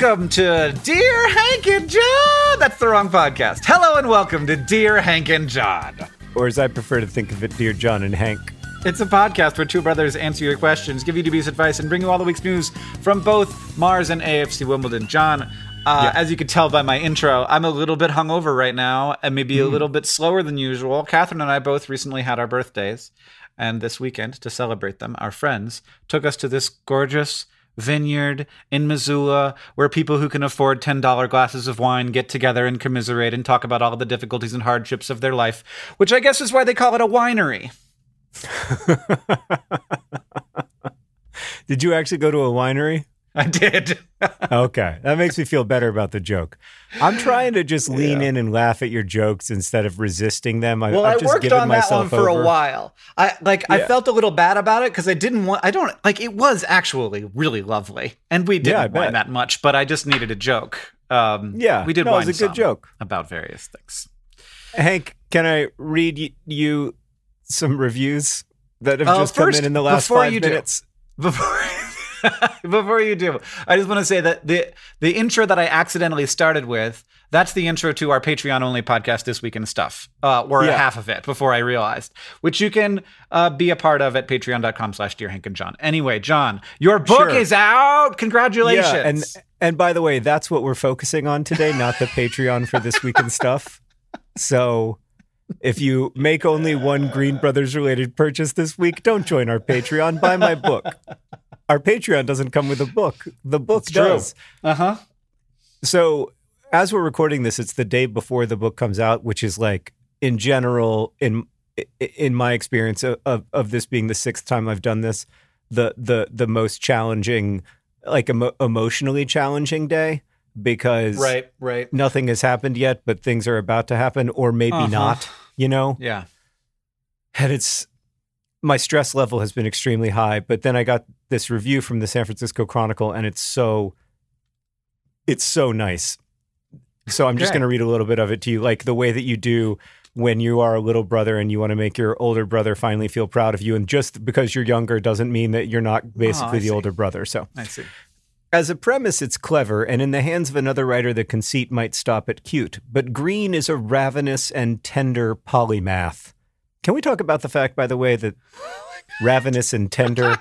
Welcome to Dear Hank and John. That's the wrong podcast. Hello and welcome to Dear Hank and John. Or as I prefer to think of it, Dear John and Hank. It's a podcast where two brothers answer your questions, give you dubious advice, and bring you all the week's news from both Mars and AFC Wimbledon. John, uh, Yeah. as you could tell by my intro, I'm a little bit hungover right now and maybe a little bit slower than usual. Catherine and I both recently had our birthdays, and this weekend, to celebrate them, our friends took us to this gorgeous vineyard in Missoula where people who can afford $10 glasses of wine get together and commiserate and talk about all the difficulties and hardships of their life, which I guess is why they call it a winery. Did you actually go to a winery? I did. Okay, that makes me feel better about the joke. I'm trying to just lean Yeah. in and laugh at your jokes instead of resisting them. I, Well, I've I worked on that one for over. a while. I like I felt a little bad about it because I didn't want I don't like it was actually really lovely. And we Yeah, didn't bet. that much, but I just needed a joke. Um Yeah, we did no, it was a good joke. about various things. Hank, can I read y- you some reviews that have Uh, just come in in the last before five you do- minutes? Before before you do, I just want to say that the the intro that I accidentally started with, that's the intro to our Patreon only podcast this week and stuff. Uh, or Yeah. half of it before I realized, which you can uh, be a part of at patreon.com slash dear Hank and John. Anyway, John, your book Sure. is out. Congratulations. Yeah, and and by the way, that's what we're focusing on today, not the Patreon for this week and stuff. So if you make only one Green Brothers related purchase this week, don't join our Patreon. Buy my book. Our Patreon doesn't come with a book. The book It's does. uh-huh. So as we're recording this, it's the day before the book comes out, which is like in general, in in my experience of, of, of this being the sixth time I've done this, the the the most challenging, like emo- emotionally challenging day because Right, right. nothing has happened yet, but things are about to happen, or maybe Uh-huh. not. You know, Yeah. and it's my stress level has been extremely high but then i got this review from the san francisco chronicle and it's so it's so nice so i'm just going to read a little bit of it to you like the way that you do when you are a little brother and you want to make your older brother finally feel proud of you and just because you're younger doesn't mean that you're not oh, basically the see. older brother so I see. as a premise, it's clever, and in the hands of another writer, the conceit might stop at cute. But Green is a ravenous and tender polymath. Can we talk about the fact, by the way, that ravenous and tender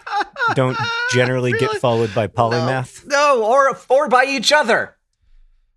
don't generally Really? get followed by polymath? No, or or by each other.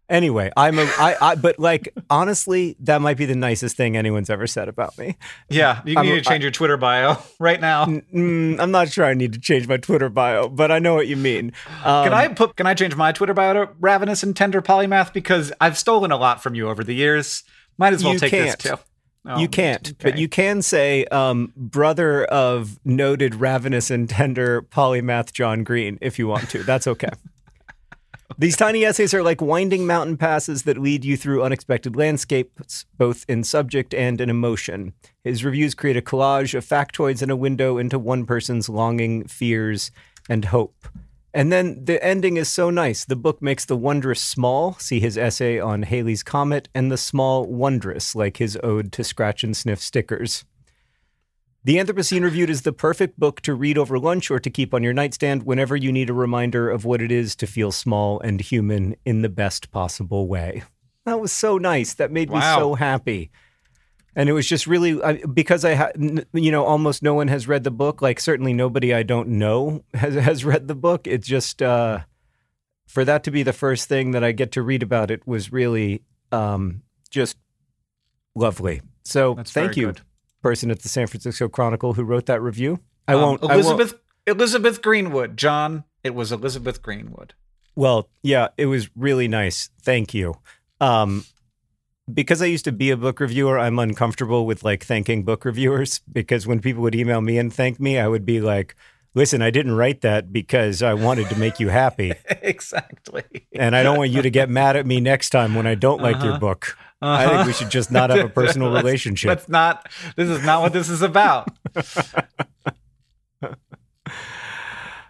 Anyway, I'm a, I, I, but like, honestly, that might be the nicest thing anyone's ever said about me. Yeah, you I'm- need to change your Twitter bio right now. Mm, I'm not sure I need to change my Twitter bio, but I know what you mean. Um, Can I put? Can I change my Twitter bio to ravenous and tender polymath because I've stolen a lot from you over the years. Might as well take can't. this too. Oh, you can't, but you can say um, brother of noted ravenous and tender polymath John Green if you want to. That's okay. These tiny essays are like winding mountain passes that lead you through unexpected landscapes, both in subject and in emotion. His reviews create a collage of factoids and a window into one person's longing, fears, and hope. And then the ending is so nice. The book makes the wondrous small, see his essay on Halley's Comet, and the small wondrous, like his ode to scratch and sniff stickers. The Anthropocene Reviewed is the perfect book to read over lunch or to keep on your nightstand whenever you need a reminder of what it is to feel small and human in the best possible way. That was so nice. That made me so happy. And it was just really I, because I, ha- you know, almost no one has read the book. Like certainly nobody I don't know has has read the book. It's just uh, for that to be the first thing that I get to read about it was really um, just lovely. So That's thank you, good. person at the San Francisco Chronicle who wrote that review. I Um, won't. I won't- Elizabeth Elizabeth Greenwood, John. It was Elizabeth Greenwood. Well, yeah, it was really nice. Thank you. Um, because I used to be a book reviewer, I'm uncomfortable with like thanking book reviewers because when people would email me and thank me, I would be like, listen, I didn't write that because I wanted to make you happy. exactly. And I don't want you to get mad at me next time when I don't like your Uh-huh. book. I think we should just not have a personal Let's- relationship. That's not. This is not what this is about.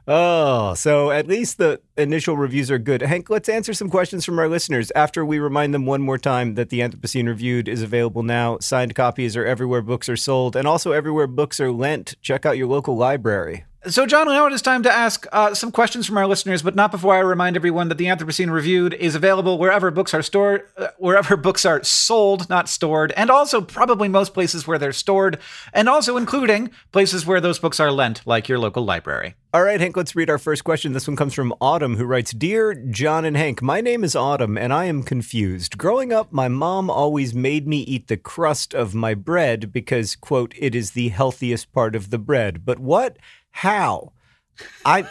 Oh, so at least the initial reviews are good. Hank, let's answer some questions from our listeners after we remind them one more time that the Anthropocene Reviewed is available now. Signed copies are everywhere books are sold and also everywhere books are lent. Check out your local library. So, John, now it is time to ask uh, some questions from our listeners, but not before I remind everyone that the Anthropocene Reviewed is available wherever books are stored, uh, wherever books are sold, not stored, and also probably most places where they're stored, and also including places where those books are lent, like your local library. All right, Hank, let's read our first question. This one comes from Autumn, who writes Dear John and Hank, my name is Autumn, and I am confused. Growing up, my mom always made me eat the crust of my bread because, quote, it is the healthiest part of the bread. But what? How? I.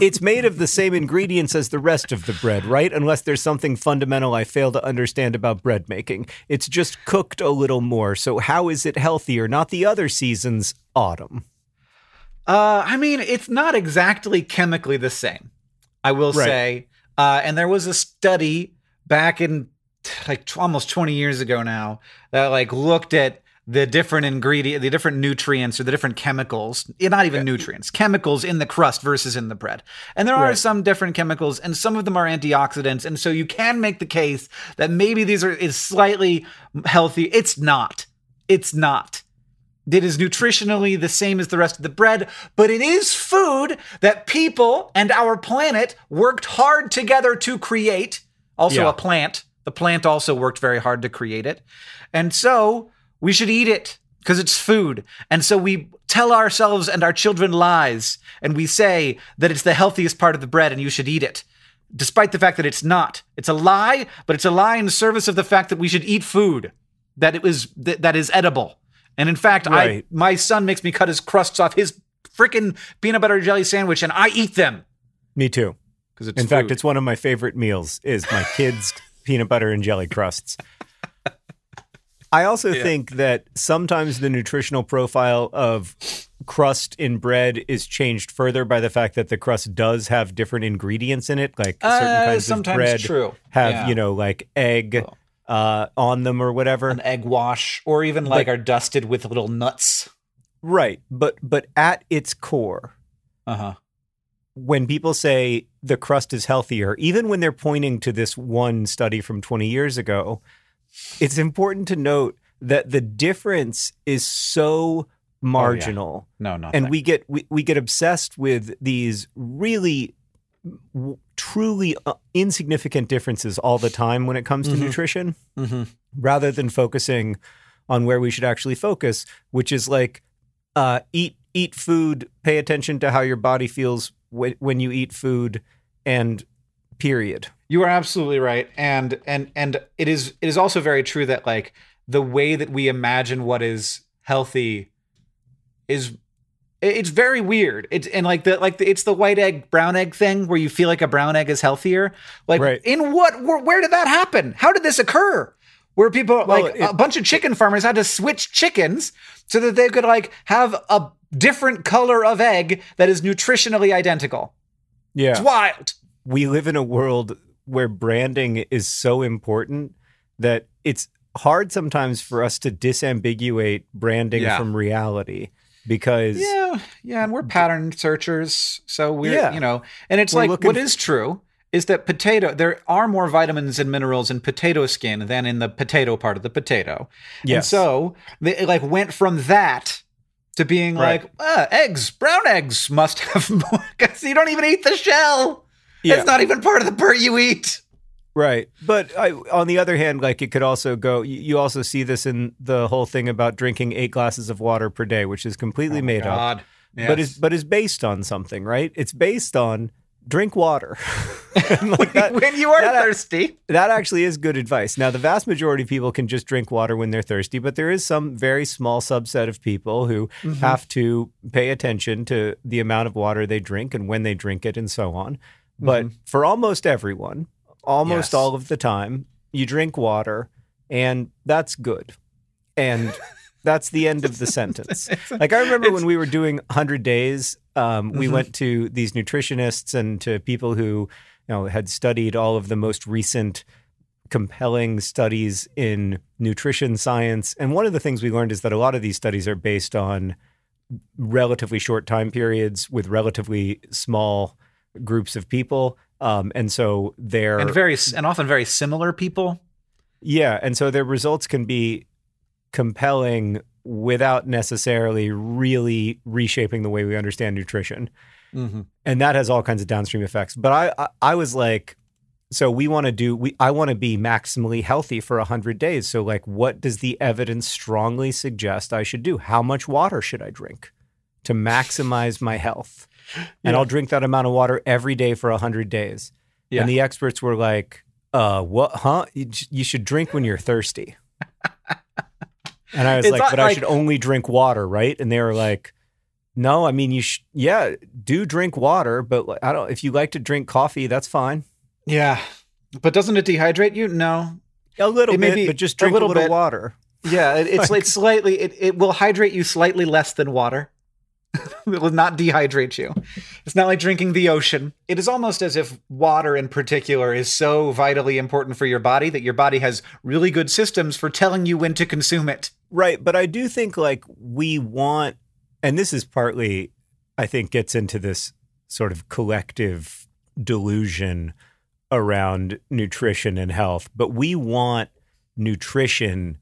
It's made of the same ingredients as the rest of the bread, right? Unless there's something fundamental I fail to understand about bread making. It's just cooked a little more. So, how is it healthier? Not the other seasons, autumn. Uh, I mean, it's not exactly chemically the same, I will Right. say. Uh, and there was a study back in like t- almost 20 years ago now that like looked at the different ingredient, the different nutrients or the different chemicals, not even nutrients, chemicals in the crust versus in the bread. And there are some different chemicals and some of them are antioxidants. And so you can make the case that maybe these are is slightly healthy. It's not. It's not. It is nutritionally the same as the rest of the bread, but it is food that people and our planet worked hard together to create. Also, Yeah. a plant. The plant also worked very hard to create it. And so we should eat it because it's food. And so we tell ourselves and our children lies and we say that it's the healthiest part of the bread and you should eat it. Despite the fact that it's not. It's a lie, but it's a lie in service of the fact that we should eat food that it was that, that is edible. And in fact, I my son makes me cut his crusts off his freaking peanut butter jelly sandwich and I eat them Me too. because it's In fact, it's one of my favorite meals is my kids' peanut butter and jelly crusts. I also think that sometimes the nutritional profile of crust in bread is changed further by the fact that the crust does have different ingredients in it, like certain Uh, kinds sometimes of bread true. have, Yeah. you know, like egg uh, on them or whatever. an egg wash or even like are dusted with little nuts. Right, but but at its core, Uh-huh. when people say the crust is healthier, even when they're pointing to this one study from 20 years ago, it's important to note that the difference is so marginal. No, no. And we get we, we get obsessed with these really w- truly uh, insignificant differences all the time when it comes to Mhm. nutrition hmm rather than focusing on where we should actually focus, which is like uh, eat eat food, pay attention to how your body feels wh- when you eat food, and period. You are absolutely right, and and and it is it is also very true that like the way that we imagine what is healthy is it's very weird. It's and like the like the, it's the white egg brown egg thing where you feel like a brown egg is healthier. Like Right. in what where, where did that happen? How did this occur? Where people like it- a bunch of chicken farmers had to switch chickens so that they could like have a different color of egg that is nutritionally identical. Yeah, It's wild. We live in a world where branding is so important that it's hard sometimes for us to disambiguate branding Yeah. from reality because Yeah. Yeah, and we're pattern searchers, so we're Yeah. you know, and it's We're like what is true is that potato there are more vitamins and minerals in potato skin than in the potato part of the potato. And so they like went from that to being Right. like uh, eggs, brown eggs must have more because you don't even eat the shell. Yeah. It's not even part of the part you eat. Right. But I, on the other hand, like it could also go, you, you also see this in the whole thing about drinking eight glasses of water per day, which is completely made up, Oh God. but is but is based on something, right? It's based on drink water. Like, that, when you are that- thirsty. that actually is good advice. Now, the vast majority of people can just drink water when they're thirsty, but there is some very small subset of people who Mm-hmm. have to pay attention to the amount of water they drink and when they drink it and so on. But for almost everyone, almost Yes. all of the time, you drink water and that's good. And that's the end of the sentence. Like I remember when we were doing 100 days, um, we Mhm. went to these nutritionists and to people who you know had studied all of the most recent compelling studies in nutrition science. And one of the things we learned is that a lot of these studies are based on relatively short time periods with relatively small groups of people. Um, and so they're and very and often very similar people. yeah, and so their results can be compelling without necessarily really reshaping the way we understand nutrition. Mm-hmm. And that has all kinds of downstream effects. But I I, I was like so we want to do we I want to be maximally healthy for 100 days. So like what does the evidence strongly suggest I should do? How much water should I drink to maximize my health? And Yeah. I'll drink that amount of water every day for 100 days. Yeah. And the experts were like, uh, what, huh? You, you should drink when you're thirsty. and I was It's like, but I should only drink water, right? And they were like, no, I mean, you sh- yeah, do drink water, but I don't, if you like to drink coffee, that's fine. Yeah. But doesn't it dehydrate you? No. A little It bit, but just a drink a little little, bit. water. Yeah, it, it's Like- it's slightly it, it will hydrate you slightly less than water. it will not dehydrate you. It's not like drinking the ocean. It is almost as if water in particular is so vitally important for your body that your body has really good systems for telling you when to consume it. Right. But I do think like we want, and this is partly, I think, gets into this sort of collective delusion around nutrition and health, but we want nutrition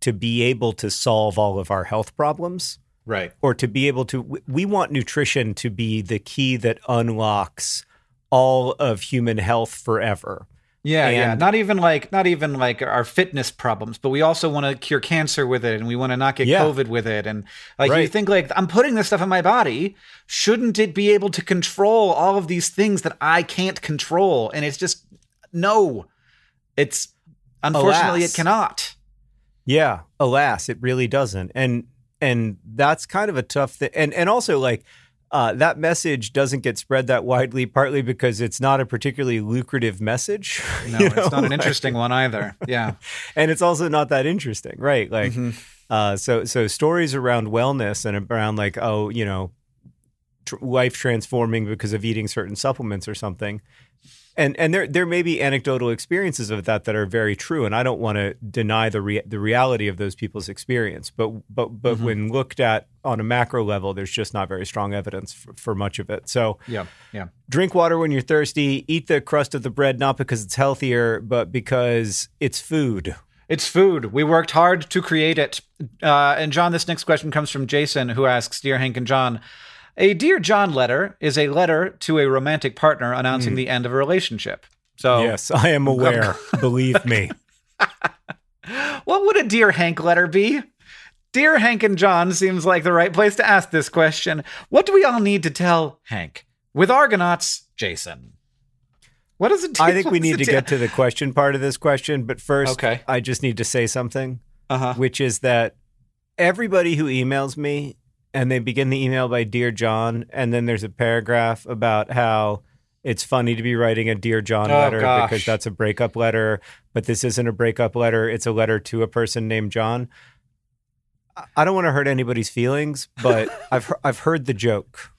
to be able to solve all of our health problems Right. or to be able to, we- want nutrition to be the key that unlocks all of human health forever. Yeah, yeah. Not even like not even like our fitness problems, but we also want to cure cancer with it and we want to not get Yeah. COVID with it. And like you think like I'm putting this stuff in my body, shouldn't it be able to control all of these things that I can't control? And it's just no. It's unfortunately Alas. it cannot. Yeah, alas, it really doesn't. And and that's kind of a tough thing. And and also like uh, that message doesn't get spread that widely, partly because it's not a particularly lucrative message. No, you it's not an interesting one either. Yeah. and it's also not that interesting, right? Like, Mhm. uh, so so stories around wellness and around like, oh, you know, tr- life transforming because of eating certain supplements or something. And and there there may be anecdotal experiences of that that are very true, and I don't want to deny the rea- the reality of those people's experience. But but but Mhm. when looked at on a macro level, there's just not very strong evidence for, for much of it. So Yeah. Yeah. drink water when you're thirsty. Eat the crust of the bread not because it's healthier, but because it's food. It's food. We worked hard to create it. Uh, and John, this next question comes from Jason, who asks Dear Hank and John, a Dear John letter is a letter to a romantic partner announcing the end of a relationship. So, Yes, I am aware. believe me. what would a Dear Hank letter be? Dear Hank and John seems like the right place to ask this question. What do we all need to tell Hank? With Argonauts, Jason. What is it? I think we need to get to the question part of this question, but first, Okay. I just need to say something, Uh huh. which is that everybody who emails me and they begin the email by Dear John, and then there's a paragraph about how it's funny to be writing a Dear John Oh, letter gosh. because that's a breakup letter, but this isn't a breakup letter. It's a letter to a person named John. I- I don't want to hurt anybody's feelings, but I've I've heard the joke.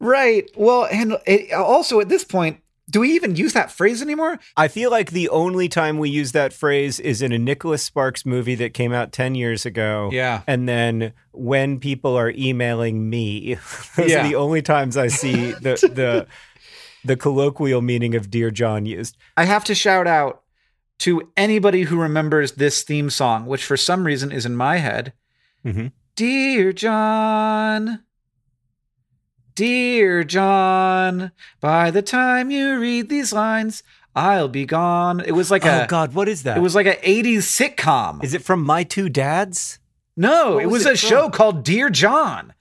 Right. Well, and it, also at this point, Do we even use that phrase anymore? I feel like the only time we use that phrase is in a Nicholas Sparks movie that came out 10 years ago. Yeah. And then when people are emailing me, those Yeah. are the only times I see the the the colloquial meaning of Dear John used. I have to shout out to anybody who remembers this theme song, which for some reason is in my head. Mhm. Dear John, Dear John, by the time you read these lines, I'll be gone. It was like oh a Oh God, what is that? it was like a 80s sitcom. Is it from My Two Dads? no, what it was was, it a from? show called Dear John.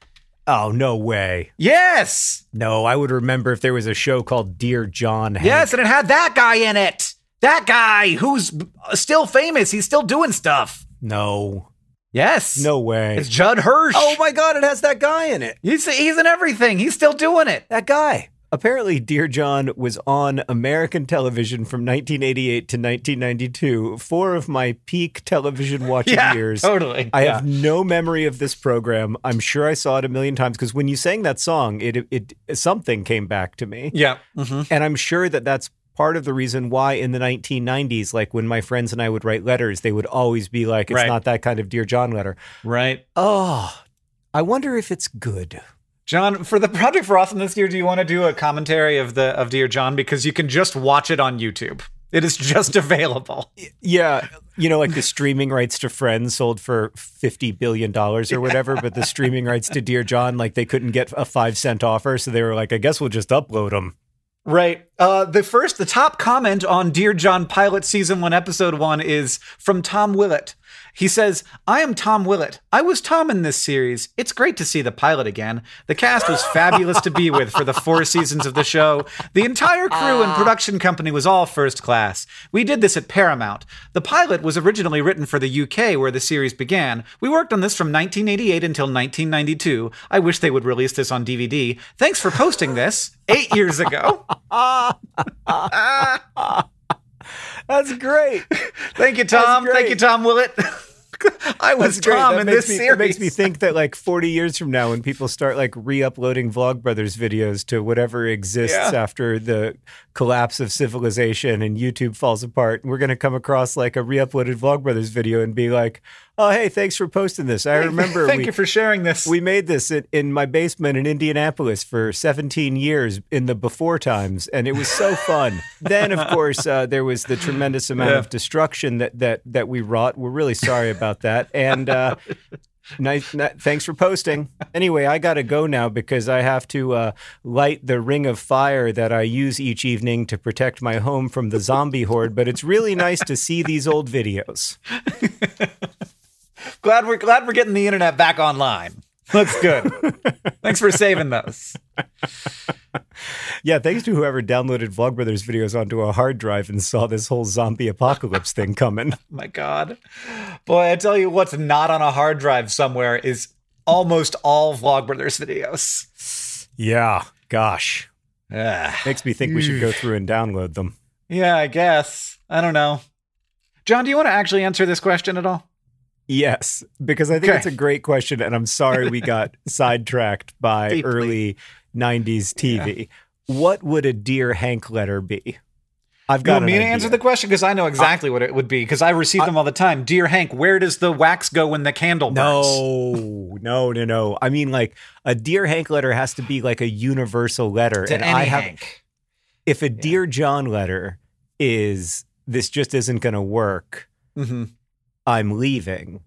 Oh no way. Yes. No, I would remember if there was a show called Dear John. Hank. Yes, and it had that guy in it. That guy who's still famous. He's still doing stuff. No. Yes. No way. It's Judd Hirsch. oh my God, it has that guy in it. He's he's in everything. He's still doing it. That guy. Apparently, Dear John was on American television from 1988 to 1992, four of my peak television watching years. totally. I Yeah. have no memory of this program. I'm sure I saw it a million times because when you sang that song, it, it something came back to me, Yeah. Mhm. and I'm sure that that's part of the reason why in the 1990s, like when my friends and I would write letters, they would always be like, "It's Right. not that kind of Dear John letter." Right. Oh, I wonder if it's good. John, for the Project for Awesome this year, do you want to do a commentary of the of Dear John because you can just watch it on YouTube. It is just available. Yeah, you know, like the streaming rights to Friends sold for fifty billion dollars or whatever, but the streaming rights to Dear John, like they couldn't get a five cent offer, so they were like, "I guess we'll just upload them." Right. Uh, the first, the top comment on Dear John Pilot Season 1, Episode 1 is from Tom Willett. He says, I am Tom Willett. I was Tom in this series. It's great to see the pilot again. The cast was fabulous to be with for the four seasons of the show. The entire crew and production company was all first class. We did this at Paramount. The pilot was originally written for the UK where the series began. We worked on this from 1988 until 1992. I wish they would release this on DVD. Thanks for posting this eight years ago. That's great. Thank you, Tom. Thank you. Tom Willett. I was. Tom in this me, series. It makes me think that like 40 years from now, when people start like re-uploading Vlogbrothers videos to whatever exists Yeah. after the collapse of civilization and YouTube falls apart, we're going to come across like a re-uploaded Vlogbrothers video and be like, "Oh, hey, thanks for posting this. I remember Thank we, you for sharing this. we made this in, in my basement in Indianapolis for 17 years in the before times, and it was so fun. then, of course, uh, there was the tremendous amount Yeah. of destruction that that that we wrought. We're really sorry about that. And uh, nice, ni- thanks for posting. Anyway, I got to go now because I have to uh, light the ring of fire that I use each evening to protect my home from the zombie horde. But it's really nice to see these old videos. glad we're glad we're getting the internet back online. That's good. Thanks for saving those. Yeah, thanks to whoever downloaded Vlogbrothers videos onto a hard drive and saw this whole zombie apocalypse thing coming. My God, boy, I tell you what's not on a hard drive somewhere is almost all Vlogbrothers videos. Yeah, gosh. Ugh. Makes me think we should go through and download them. Yeah, I guess. I don't know. John, do you want to actually answer this question at all? Yes, because I think Okay. it's a great question, and I'm sorry we got sidetracked by Deeply. early 90s TV. What would a Dear Hank letter be? I've You got want me to idea. answer the question because I know exactly what it would be because I receive them all the time. Dear Hank, where does the wax go when the candle burns? No, no, no, no. I mean, like a Dear Hank letter has to be like a universal letter, to and any I have Hank. if a Dear John letter is this just isn't going to work. hmm I'm leaving.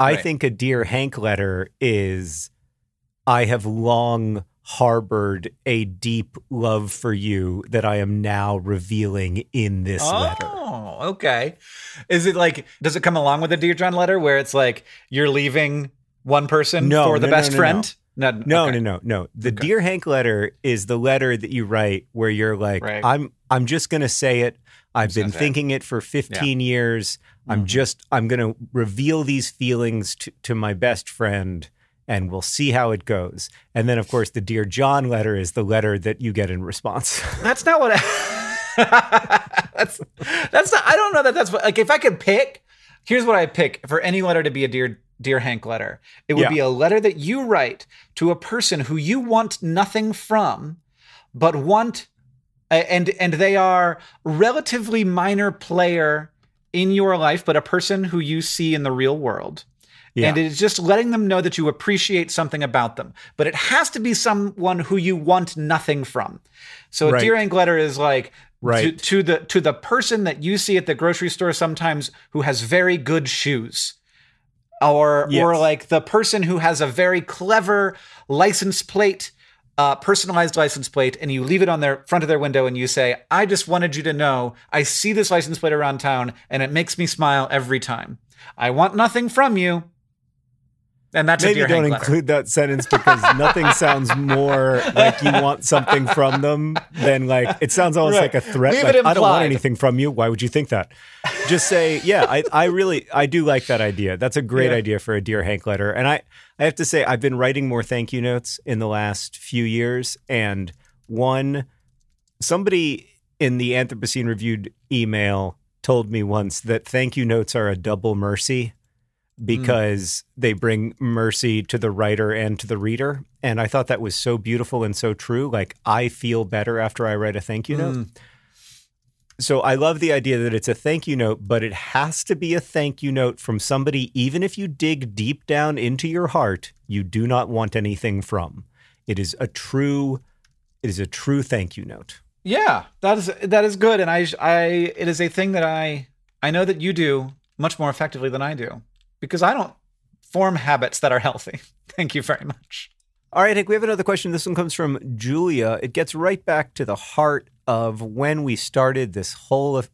I Right. think a Dear Hank letter is I have long harbored a deep love for you that I am now revealing in this oh, letter. Oh, okay. Is it like does it come along with a Dear John letter where it's like you're leaving one person No, for the no, best no, friend? No, No, okay. no, no, no. The Okay. Dear Hank letter is the letter that you write where you're like, Right. I'm I'm just gonna say it. I've just been gonna it. thinking it for 15 years. I'm Mhm. just I'm gonna reveal these feelings to, to my best friend and we'll see how it goes. And then of course the Dear John letter is the letter that you get in response. That's not what I That's that's not I don't know that that's what like if I could pick, here's what I pick for any letter to be a dear dear Hank letter. It would Yeah. be a letter that you write to a person who you want nothing from, but want and and they are relatively minor player in your life, but a person who you see in the real world. Yeah. And it is just letting them know that you appreciate something about them. But it has to be someone who you want nothing from. So a Right. Dear Hank letter is like Right. to, to the to the person that you see at the grocery store sometimes who has very good shoes. Or or like the person who has a very clever license plate, uh, personalized license plate, and you leave it on their front of their window and you say, I just wanted you to know I see this license plate around town and it makes me smile every time. I want nothing from you. And that's Maybe Dear don't Hank letter. include that sentence because nothing sounds more like you want something from them than like it sounds almost Right. like a threat. Leave like, it I don't want anything from you. Why would you think that? Just say, yeah, I, I really I do like that idea. That's a great Yeah. idea for a dear Hank letter. And I I have to say I've been writing more thank you notes in the last few years. And one somebody in the Anthropocene reviewed email told me once that thank you notes are a double mercy because they bring mercy to the writer and to the reader. And I thought that was so beautiful and so true. Like I feel better after I write a thank you note. Mm. So I love the idea that it's a thank you note, but it has to be a thank you note from somebody, even if you dig deep down into your heart, you do not want anything from. It is a true, it is a true thank you note. Yeah, that is that is good, and I I it is a thing that I I know that you do much more effectively than I do because I don't form habits that are healthy. Thank you very much. All right, Hank, we have another question. This one comes from Julia. It gets right back to the heart of when we started this whole of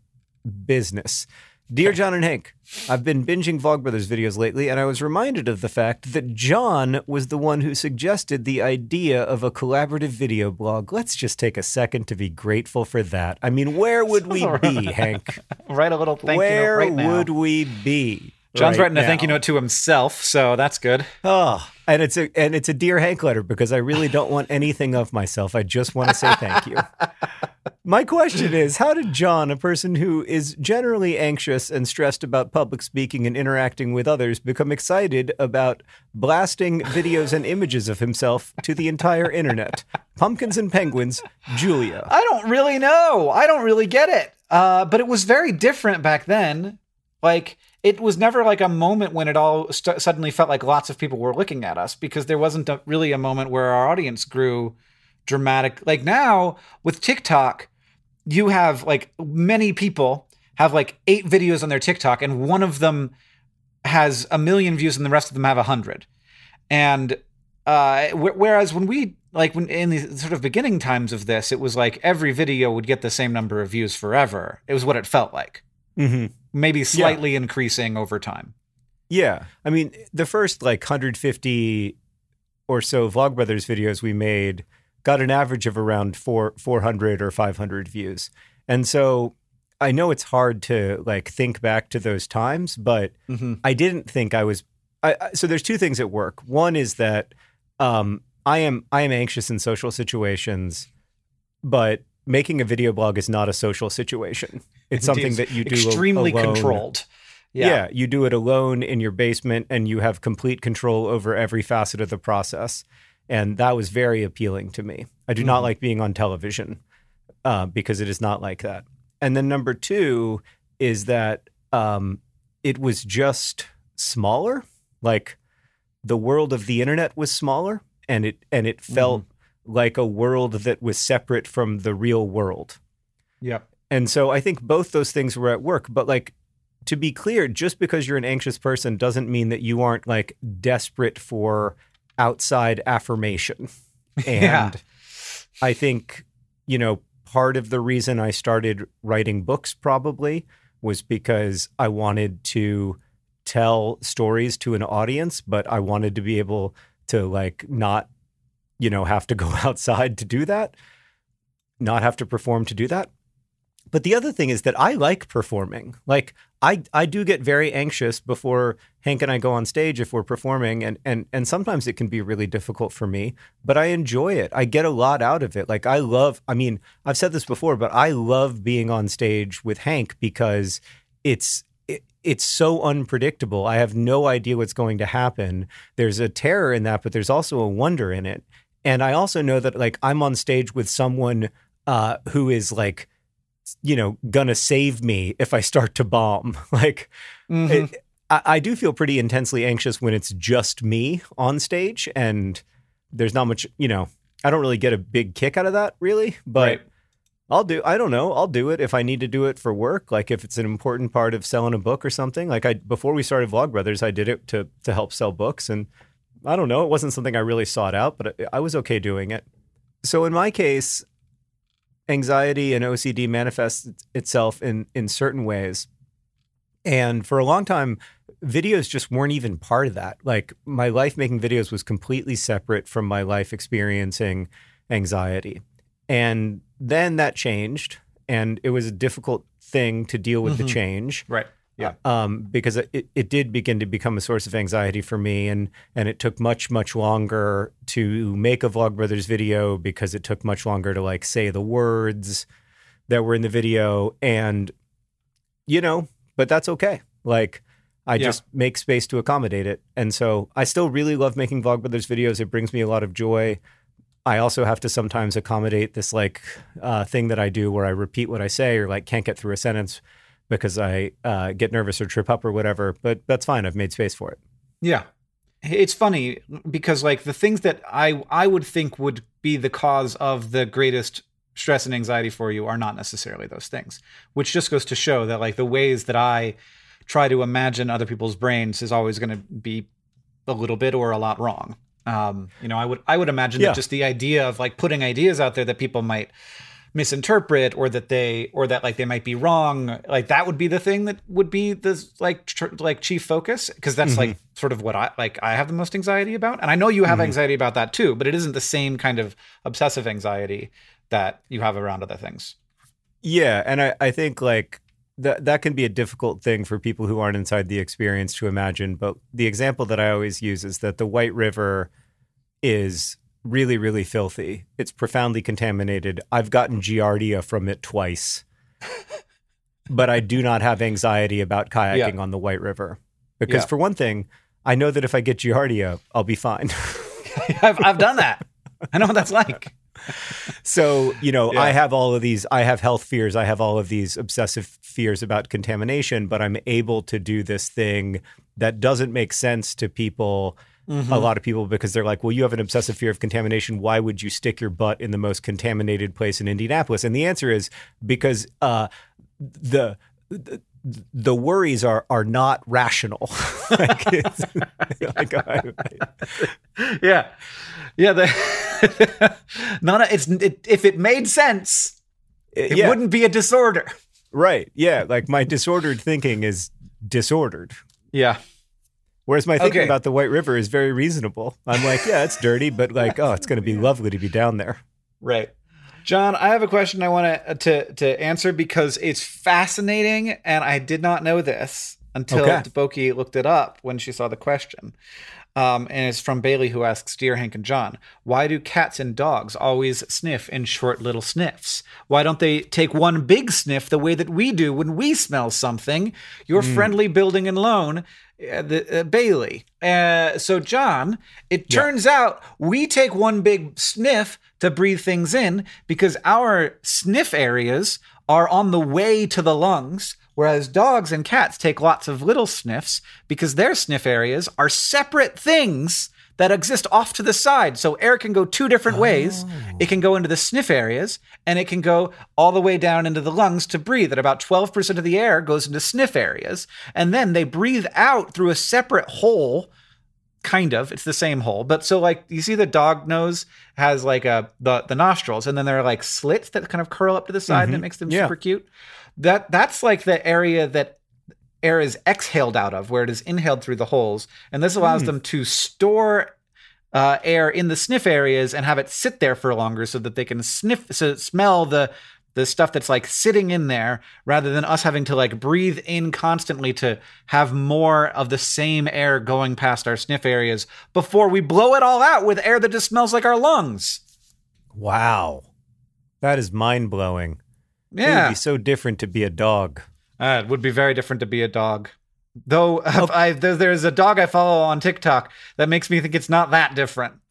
business. Dear John and Hank, I've been binging Vlogbrothers videos lately, and I was reminded of the fact that John was the one who suggested the idea of a collaborative video blog. Let's just take a second to be grateful for that. I mean, where would we be, Hank? Write a little thank where you note right now. would we be? John's right writing a thank you note to himself, so that's good. Oh, and it's a and it's a dear Hank letter because I really don't want anything of myself. I just want to say thank you. My question is, how did John, a person who is generally anxious and stressed about public speaking and interacting with others, become excited about blasting videos and images of himself to the entire internet? Pumpkins and penguins, Julia. I don't really know. I don't really get it. Uh, but it was very different back then. Like it was never like a moment when it all st- suddenly felt like lots of people were looking at us because there wasn't a, really a moment where our audience grew dramatic. Like now with TikTok, you have like many people have like eight videos on their TikTok, and one of them has a million views, and the rest of them have a hundred. And uh, wh- whereas when we like when in the sort of beginning times of this, it was like every video would get the same number of views forever. It was what it felt like, Mm-hmm. maybe slightly increasing over time. Yeah. I mean, the first like 150 or so Vlogbrothers videos we made got an average of around four, 400 or 500 views. And so I know it's hard to like think back to those times, but Mm-hmm. I didn't think I was. I, I- so there's two things at work. One is that um, I am I am anxious in social situations, but making a video blog is not a social situation. It's something that you do extremely alone. controlled. Yeah. you do it alone in your basement and you have complete control over every facet of the process. And that was very appealing to me. I do not Mhm. like being on television uh, because it is not like that. And then number two is that um, it was just smaller. Like the world of the internet was smaller and it and it felt like a world that was separate from the real world. Yep. And so I think both those things were at work. But like to be clear, just because you're an anxious person doesn't mean that you aren't like desperate for outside affirmation. And Yeah. I think, you know, part of the reason I started writing books probably was because I wanted to tell stories to an audience, but I wanted to be able to like not, you know, have to go outside to do that, not have to perform to do that. But the other thing is that I like performing. Like I I do get very anxious before Hank and I go on stage if we're performing and and and sometimes it can be really difficult for me, but I enjoy it. I get a lot out of it. Like I love I mean, I've said this before, but I love being on stage with Hank because it's it, it's so unpredictable. I have no idea what's going to happen. There's a terror in that, but there's also a wonder in it. And I also know that like I'm on stage with someone uh, who is like, you know, gonna save me if I start to bomb. like, Mhm. it, I, I do feel pretty intensely anxious when it's just me on stage and there's not much, you know, I don't really get a big kick out of that really, but Right. I'll do, I don't know, I'll do it if I need to do it for work. Like if it's an important part of selling a book or something. Like I, before we started Vlogbrothers, I did it to, to help sell books. And I don't know, it wasn't something I really sought out, but I, I was okay doing it. So in my case, anxiety and OCD manifests itself in, in certain ways. And for a long time, videos just weren't even part of that. Like my life making videos was completely separate from my life experiencing anxiety. And then that changed, and it was a difficult thing to deal with Mhm. the change Right. Yeah. um, because it, it did begin to become a source of anxiety for me, and and it took much much longer to make a Vlogbrothers video because it took much longer to like say the words that were in the video, and you know, but that's okay. Like I Yeah. just make space to accommodate it, and so I still really love making Vlogbrothers videos. It brings me a lot of joy. I also have to sometimes accommodate this like uh, thing that I do where I repeat what I say or like can't get through a sentence because I uh, get nervous or trip up or whatever. But that's fine. I've made space for it. Yeah. It's funny because like the things that I I would think would be the cause of the greatest stress and anxiety for you are not necessarily those things, which just goes to show that like the ways that I try to imagine other people's brains is always going to be a little bit or a lot wrong. Um, you know, I would I would imagine Yeah. that just the idea of like putting ideas out there that people might misinterpret or that they or that like they might be wrong like that would be the thing that would be the like tr- like chief focus because that's like sort of what i like i have the most anxiety about and i know you have Mhm. anxiety about that too but it isn't the same kind of obsessive anxiety that you have around other things Yeah, and I, I think like that that can be a difficult thing for people who aren't inside the experience to imagine. But the example that I always use is that the White River is really, really filthy. It's profoundly contaminated. I've gotten giardia from it twice. but I do not have anxiety about kayaking on the White River. Because Yeah. for one thing, I know that if I get giardia, I'll be fine. I've, I've done that i know what that's like So, you know, Yeah. I have all of these, I have health fears, I have all of these obsessive fears about contamination, but I'm able to do this thing that doesn't make sense to people, Mm-hmm. a lot of people, because they're like, well, you have an obsessive fear of contamination. Why would you stick your butt in the most contaminated place in Indianapolis? And the answer is because uh, the, the the worries are are not rational. like, like I- yeah yeah the not a, it's it, if it made sense it yeah. wouldn't be a disorder Right. Yeah. Like my disordered thinking is disordered. yeah Whereas my thinking Okay. about the White River is very reasonable. I'm like, yeah, it's dirty, but like, oh, it's going to be lovely to be down there. Right. John, I have a question I want to to to answer because it's fascinating and I did not know this until Okay. Boki looked it up when she saw the question. Um, and it's from Bailey who asks, Dear Hank and John, why do cats and dogs always sniff in short little sniffs? Why don't they take one big sniff the way that we do when we smell something? Your friendly building and loan, uh, the, uh, Bailey. Uh, so, John, it turns out we take one big sniff to breathe things in because our sniff areas are on the way to the lungs, whereas dogs and cats take lots of little sniffs because their sniff areas are separate things that exist off to the side. So air can go two different ways. Oh. It can go into the sniff areas and it can go all the way down into the lungs to breathe. And about 12% of the air goes into sniff areas. And then they breathe out through a separate hole kind of it's the same hole but so like you see the dog nose has like a the, the nostrils and then there are like slits that kind of curl up to the side and it mm-hmm. makes them Yeah. super cute that that's like the area that air is exhaled out of where it is inhaled through the holes and this allows them to store uh, air in the sniff areas and have it sit there for longer so that they can sniff so smell the the stuff that's like sitting in there rather than us having to like breathe in constantly to have more of the same air going past our sniff areas before we blow it all out with air that just smells like our lungs. Wow. That is mind blowing. It would Yeah. be so different to be a dog. Uh, it would be very different to be a dog. Though I, there- there's a dog I follow on TikTok that makes me think it's not that different.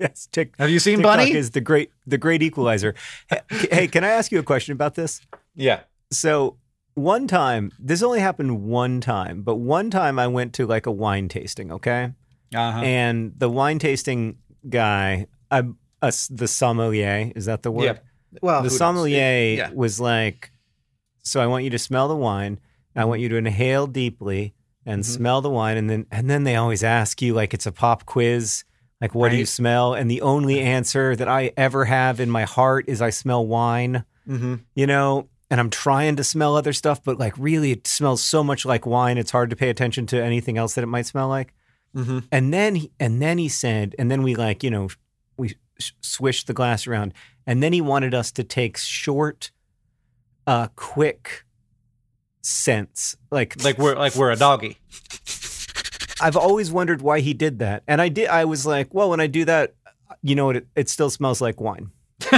yes, Tik- Have you seen TikTok Bunny? is the great the great equalizer. hey, hey, can I ask you a question about this? yeah. So one time, this only happened one time, but one time I went to like a wine tasting, okay? Uh-huh. And the wine tasting guy, I, uh, the sommelier, is that the word? Yeah. Well, the sommelier Yeah. was like, "So I want you to smell the wine. I want you to inhale deeply and Mhm. smell the wine, and then and then they always ask you like it's a pop quiz, like what do you smell? And the only answer that I ever have in my heart is I smell wine. Mm-hmm. You know." And I'm trying to smell other stuff, but like really, it smells so much like wine. It's hard to pay attention to anything else that it might smell like. Mm-hmm. And then he, and then he said, and then we like, you know, we sh- swished the glass around, and then he wanted us to take short, uh, quick sense, Like, Like we're like we're a doggy. I've always wondered why he did that, and I did. I was like, well, when I do that, you know, it it still smells like wine.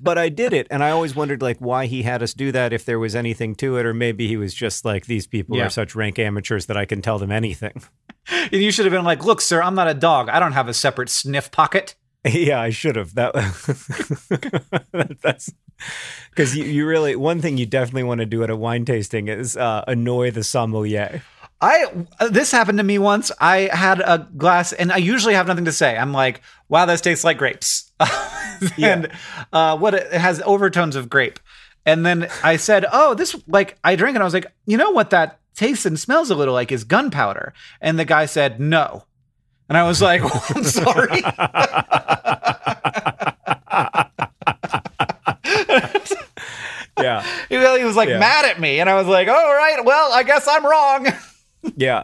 but I did it, and I always wondered like why he had us do that. If there was anything to it, or maybe he was just like these people Yeah. are such rank amateurs that I can tell them anything. And you should have been like, "Look, sir, I'm not a dog. I don't have a separate sniff pocket." Yeah, I should have. That that's because you, you really one thing you definitely want to do at a wine tasting is uh, annoy the sommelier. I this happened to me once. I had a glass, and I usually have nothing to say. I'm like, "Wow, this tastes like grapes," and uh, what it, it has overtones of grape. And then I said, "Oh, this like I drank and I was like, "You know what that tastes and smells a little like is gunpowder." And the guy said, "No," and I was like, oh, "I'm sorry." yeah, he was like Yeah. mad at me, and I was like, oh, "All right, well, I guess I'm wrong." yeah.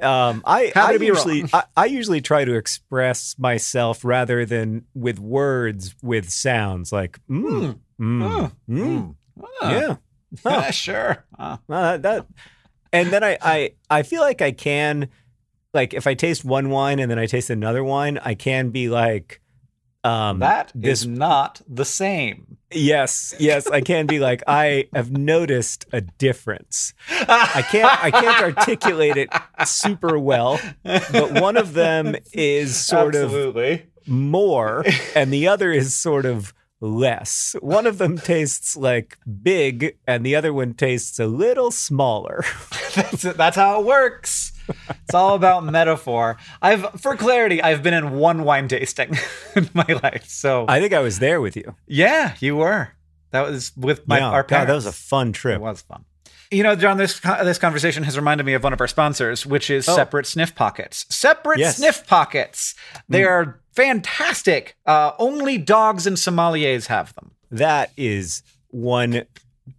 Um, I, I usually. I, I usually try to express myself rather than with words with sounds like mm, mm, mm, yeah. yeah, sure. Uh, Well, that, that and then I, I I feel like I can like if I taste one wine and then I taste another wine, I can be like um that this is not the same. yes, yes, I can be like I have noticed a difference. I can't I can't articulate it super well, but one of them is sort of more and the other is sort of less. One of them tastes like big and the other one tastes a little smaller. that's, that's how it works. It's all about metaphor. I've, for clarity, I've been in one wine tasting in my life. So I think I was there with you. yeah, you were. That was with my Yeah, our God, that was a fun trip. It was fun. You know, John, this this conversation has reminded me of one of our sponsors, which is Oh. Separate Sniff Pockets. Separate Yes. Sniff Pockets. They are fantastic. Uh, only dogs and sommeliers have them. That is one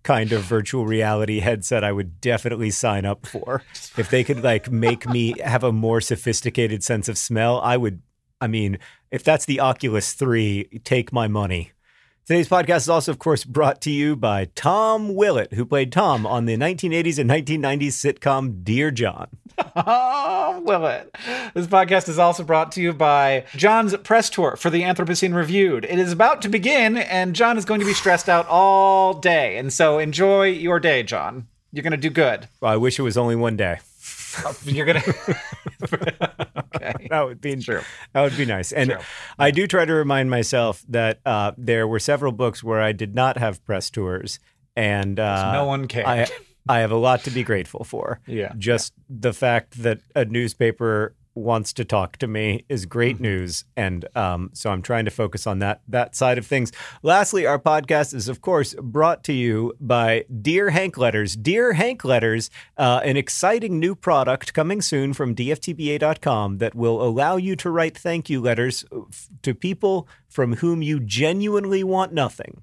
kind of virtual reality headset I would definitely sign up for. If they could like make me have a more sophisticated sense of smell, I would I mean, if that's the Oculus 3, take my money. Today's podcast is also, of course, brought to you by Tom Willett, who played Tom on the 1980s and 1990s sitcom Dear John. Oh, will it? This podcast is also brought to you by John's press tour for the Anthropocene Reviewed. It is about to begin, and John is going to be stressed out all day. And so enjoy your day, John. You're going to do good. Well, I wish it was only one day. You're going to. okay. That would be True. That would be nice. And True. I do try to remind myself that uh, there were several books where I did not have press tours, and uh, no one cared. I I have a lot to be grateful for. Yeah. Just the fact that a newspaper wants to talk to me is great Mm-hmm. news, and um, so I'm trying to focus on that that side of things. Lastly, our podcast is of course brought to you by Dear Hank Letters. Dear Hank Letters, uh, an exciting new product coming soon from DFTBA.com that will allow you to write thank you letters uh, f- to people from whom you genuinely want nothing.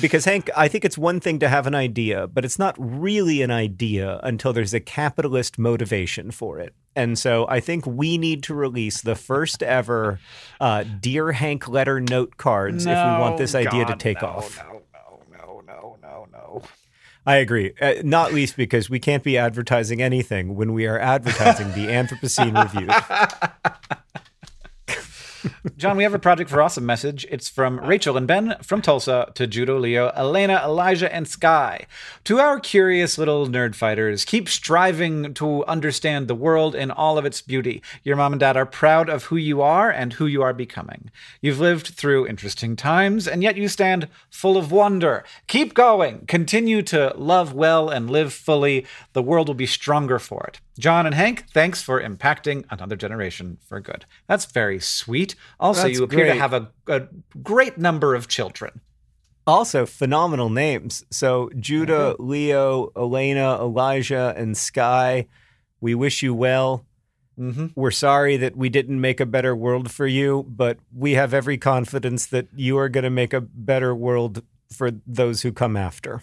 Because Hank, I think it's one thing to have an idea, but it's not really an idea until there's a capitalist motivation for it. And so I think we need to release the first ever uh, Dear Hank letter note cards if we want this idea to take no, off. No, no, no, no, no, no. I agree. Uh, not least because we can't be advertising anything when we are advertising the Anthropocene Review. John, we have a Project for Awesome message. It's from Rachel and Ben from Tulsa to Judah, Leo, Elena, Elijah, and Sky. To our curious little nerd fighters, keep striving to understand the world in all of its beauty. Your mom and dad are proud of who you are and who you are becoming. You've lived through interesting times, and yet you stand full of wonder. Keep going. Continue to love well and live fully. The world will be stronger for it. John and Hank, thanks for impacting another generation for good. That's very sweet. Also, That's you appear great. to have a, a great number of children. Also, phenomenal names. So, Judah, Mm-hmm. Leo, Elena, Elijah, and Sky, we wish you well. Mm-hmm. We're sorry that we didn't make a better world for you, but we have every confidence that you are going to make a better world for those who come after.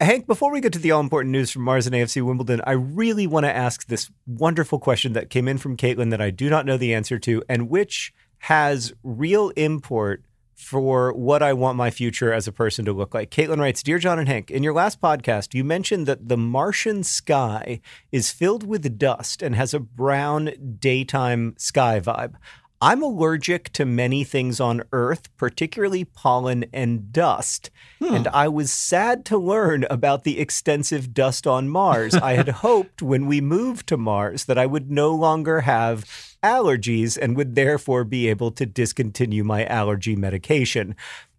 Hank, before we get to the all important news from Mars and AFC Wimbledon, I really want to ask this wonderful question that came in from Caitlin that I do not know the answer to, and which has real import for what I want my future as a person to look like. Caitlin writes Dear John and Hank, in your last podcast, you mentioned that the Martian sky is filled with dust and has a brown daytime sky vibe. I'm allergic to many things on Earth, particularly pollen and dust. And I was sad to learn about the extensive dust on Mars. I had hoped when we moved to Mars that I would no longer have allergies and would therefore be able to discontinue my allergy medication.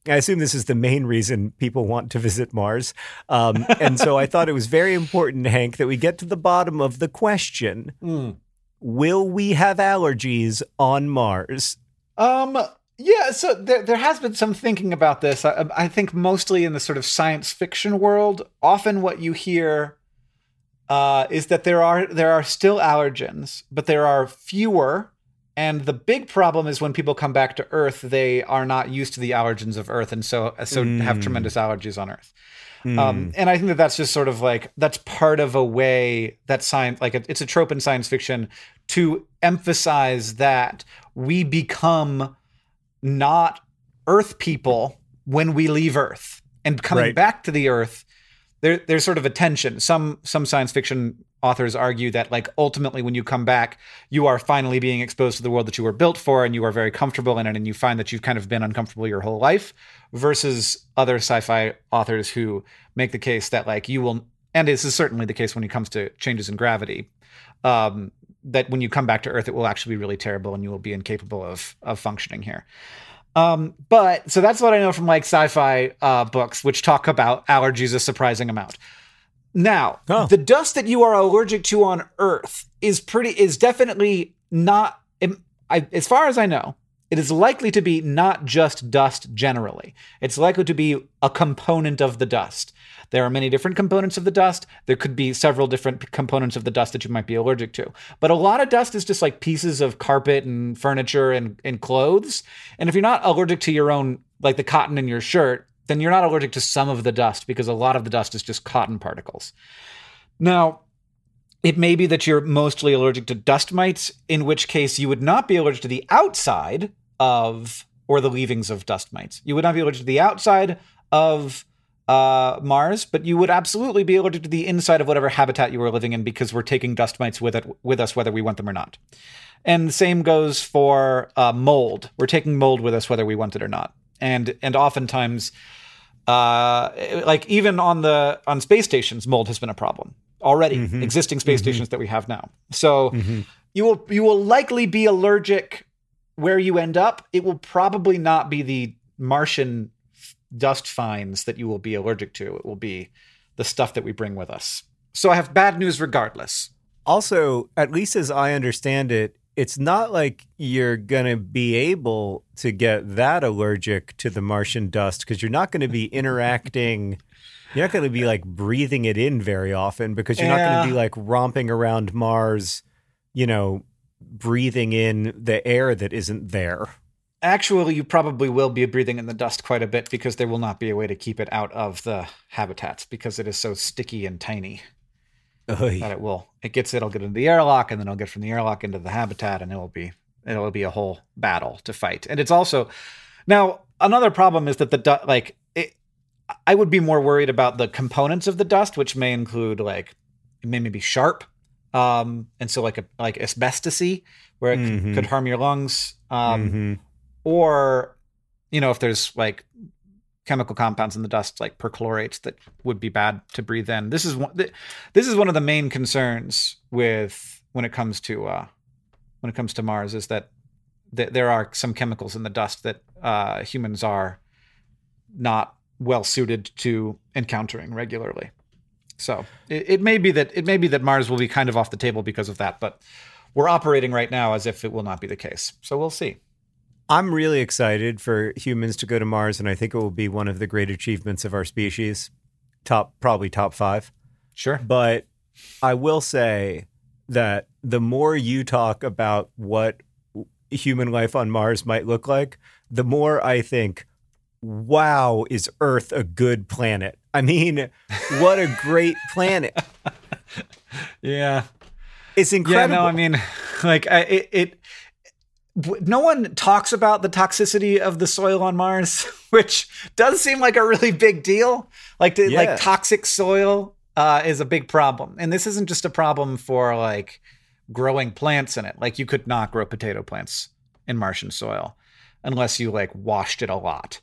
I assume this is the main reason people want to visit Mars. Um, and so I thought it was very important, Hank, that we get to the bottom of the question Will we have allergies on Mars? Um. Yeah. So there, there has been some thinking about this. I, I think mostly in the sort of science fiction world. Often, what you hear uh, is that there are there are still allergens, but there are fewer. And the big problem is when people come back to Earth, they are not used to the allergens of Earth, and so so have Mm. tremendous allergies on Earth. Hmm. Um, and I think that that's just sort of like that's part of a way that science, like it- it's a trope in science fiction, to emphasize that we become not Earth people when we leave Earth, and coming Right. back to the Earth, there there's sort of a tension. Some some science fiction authors argue that like ultimately when you come back, you are finally being exposed to the world that you were built for, and you are very comfortable in it, and you find that you've kind of been uncomfortable your whole life. Versus other sci-fi authors who make the case that like you will, and this is certainly the case when it comes to changes in gravity. Um, that when you come back to Earth, it will actually be really terrible, and you will be incapable of of functioning here. Um, but so that's what I know from like sci-fi uh, books, which talk about allergies a surprising amount. Now, Oh. the dust that you are allergic to on Earth is pretty is definitely not. I, as far as I know, it is likely to be not just dust generally. It's likely to be a component of the dust. There are many different components of the dust. There could be several different components of the dust that you might be allergic to. But a lot of dust is just like pieces of carpet and furniture and, and clothes. And if you're not allergic to your own, like the cotton in your shirt, then you're not allergic to some of the dust because a lot of the dust is just cotton particles. Now, it may be that you're mostly allergic to dust mites, in which case you would not be allergic to the outside of or the leavings of dust mites. You would not be allergic to the outside of uh, Mars, but you would absolutely be allergic to the inside of whatever habitat you were living in because we're taking dust mites with it with us whether we want them or not. And the same goes for uh, mold. We're taking mold with us whether we want it or not. And and oftentimes, uh, like even on the on space stations, mold has been a problem already. Mm-hmm. Existing space mm-hmm. stations that we have now. So mm-hmm. you will you will likely be allergic where you end up, it will probably not be the Martian dust fines that you will be allergic to. It will be the stuff that we bring with us. So I have bad news regardless. Also, at least as I understand it, it's not like you're going to be able to get that allergic to the Martian dust because you're not going to be interacting. You're not going to be like breathing it in very often because you're yeah. not going to be like romping around Mars, you know, breathing in the air that isn't there. Actually, you probably will be breathing in the dust quite a bit because there will not be a way to keep it out of the habitats because it is so sticky and tiny. Oy. That it will. It gets it'll get into the airlock and then it'll get from the airlock into the habitat and it will be it'll be a whole battle to fight. And it's also now another problem is that the du- like it, I would be more worried about the components of the dust, which may include like it may be sharp um, and so like a like asbestosy where it mm-hmm. c- could harm your lungs, um, mm-hmm. or you know if there's like chemical compounds in the dust like perchlorates that would be bad to breathe in. This is one. This is one of the main concerns with when it comes to uh, when it comes to Mars is that th- there are some chemicals in the dust that uh, humans are not well suited to encountering regularly. So it, it, may be that it may be that Mars will be kind of off the table because of that, but we're operating right now as if it will not be the case. So we'll see. I'm really excited for humans to go to Mars, and I think it will be one of the great achievements of our species. Top, probably top five. Sure. But I will say that the more you talk about what human life on Mars might look like, the more I think, wow, is Earth a good planet? I mean, what a great planet. yeah. It's incredible. Yeah, no, I mean, like, I, it, it, no one talks about the toxicity of the soil on Mars, which does seem like a really big deal. Like, to, yeah. like toxic soil uh, is a big problem, and this isn't just a problem for like growing plants in it. Like, you could not grow potato plants in Martian soil unless you like washed it a lot.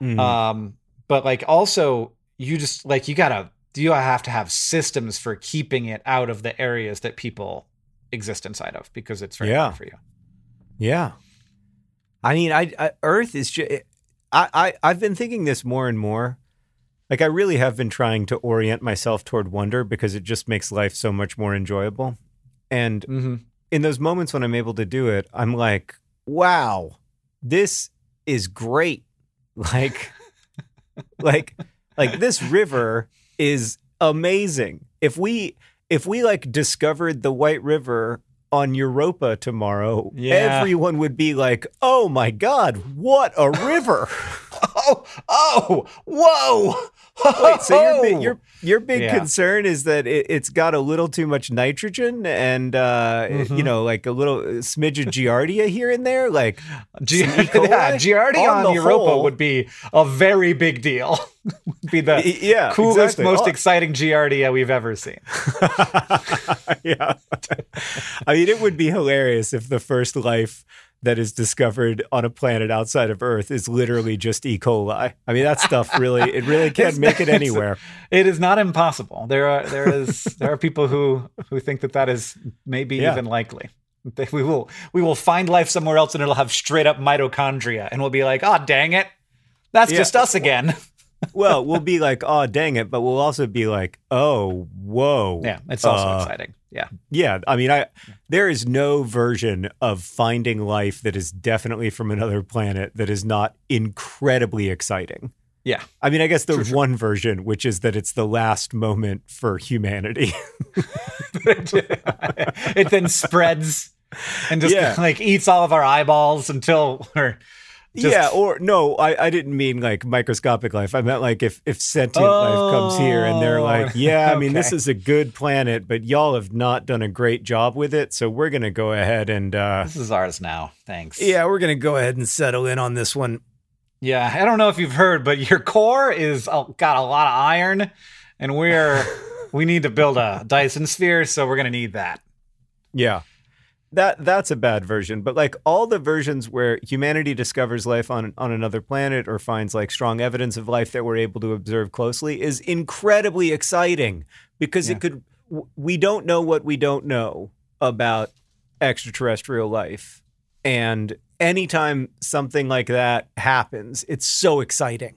Mm. Um, but like also you just like you gotta you have to have systems for keeping it out of the areas that people exist inside of because it's very yeah. hard for you. Yeah. I mean, I, I Earth is just. I, I I've been thinking this more and more. Like I really have been trying to orient myself toward wonder because it just makes life so much more enjoyable. And mm-hmm. in those moments when I'm able to do it, I'm like, wow, this is great. Like, like like this river is amazing. If we if we like discovered the White River on Europa tomorrow, yeah. everyone would be like, "Oh my god, what a river!" oh, oh, whoa! Wait, so your your your big yeah. concern is that it, has got a little too much nitrogen and uh, mm-hmm. you know, like a little smidge of giardia here and there, like Gi- yeah, giardia on, on Europa whole. would be a very big deal. would be the yeah, coolest, exactly. most oh. exciting giardia we've ever seen. yeah, I mean, it would be hilarious if the first life that is discovered on a planet outside of Earth is literally just E. coli. I mean, that stuff really it really can't make it anywhere. It is not impossible. There are there is there are people who who think that that is maybe yeah. even likely. We will we will find life somewhere else and it'll have straight up mitochondria and we'll be like, oh dang it, that's yeah. just us again. well, we'll be like, oh dang it, but we'll also be like, oh whoa, yeah, it's also uh, exciting. Yeah. Yeah. I mean, I there is no version of finding life that is definitely from another planet that is not incredibly exciting. Yeah. I mean, I guess there's one version, which is that it's the last moment for humanity. it then spreads and just Yeah. like eats all of our eyeballs until we're just, yeah, or no, I, I didn't mean like microscopic life. I meant like if if sentient life comes here and they're Oh, like, yeah, I mean, this is a good planet, but y'all have not done a great job with it, so we're gonna go ahead and uh, this is ours now. Thanks. yeah, we're gonna go ahead and settle in on this one. Yeah, I don't know if you've heard, but your core is uh, got a lot of iron, and we're we need to build a Dyson sphere, so we're gonna need that. Yeah. That that's a bad version, but like all the versions where humanity discovers life on on another planet or finds like strong evidence of life that we're able to observe closely is incredibly exciting because Yeah. it could we don't know what we don't know about extraterrestrial life. And anytime something like that happens, it's so exciting.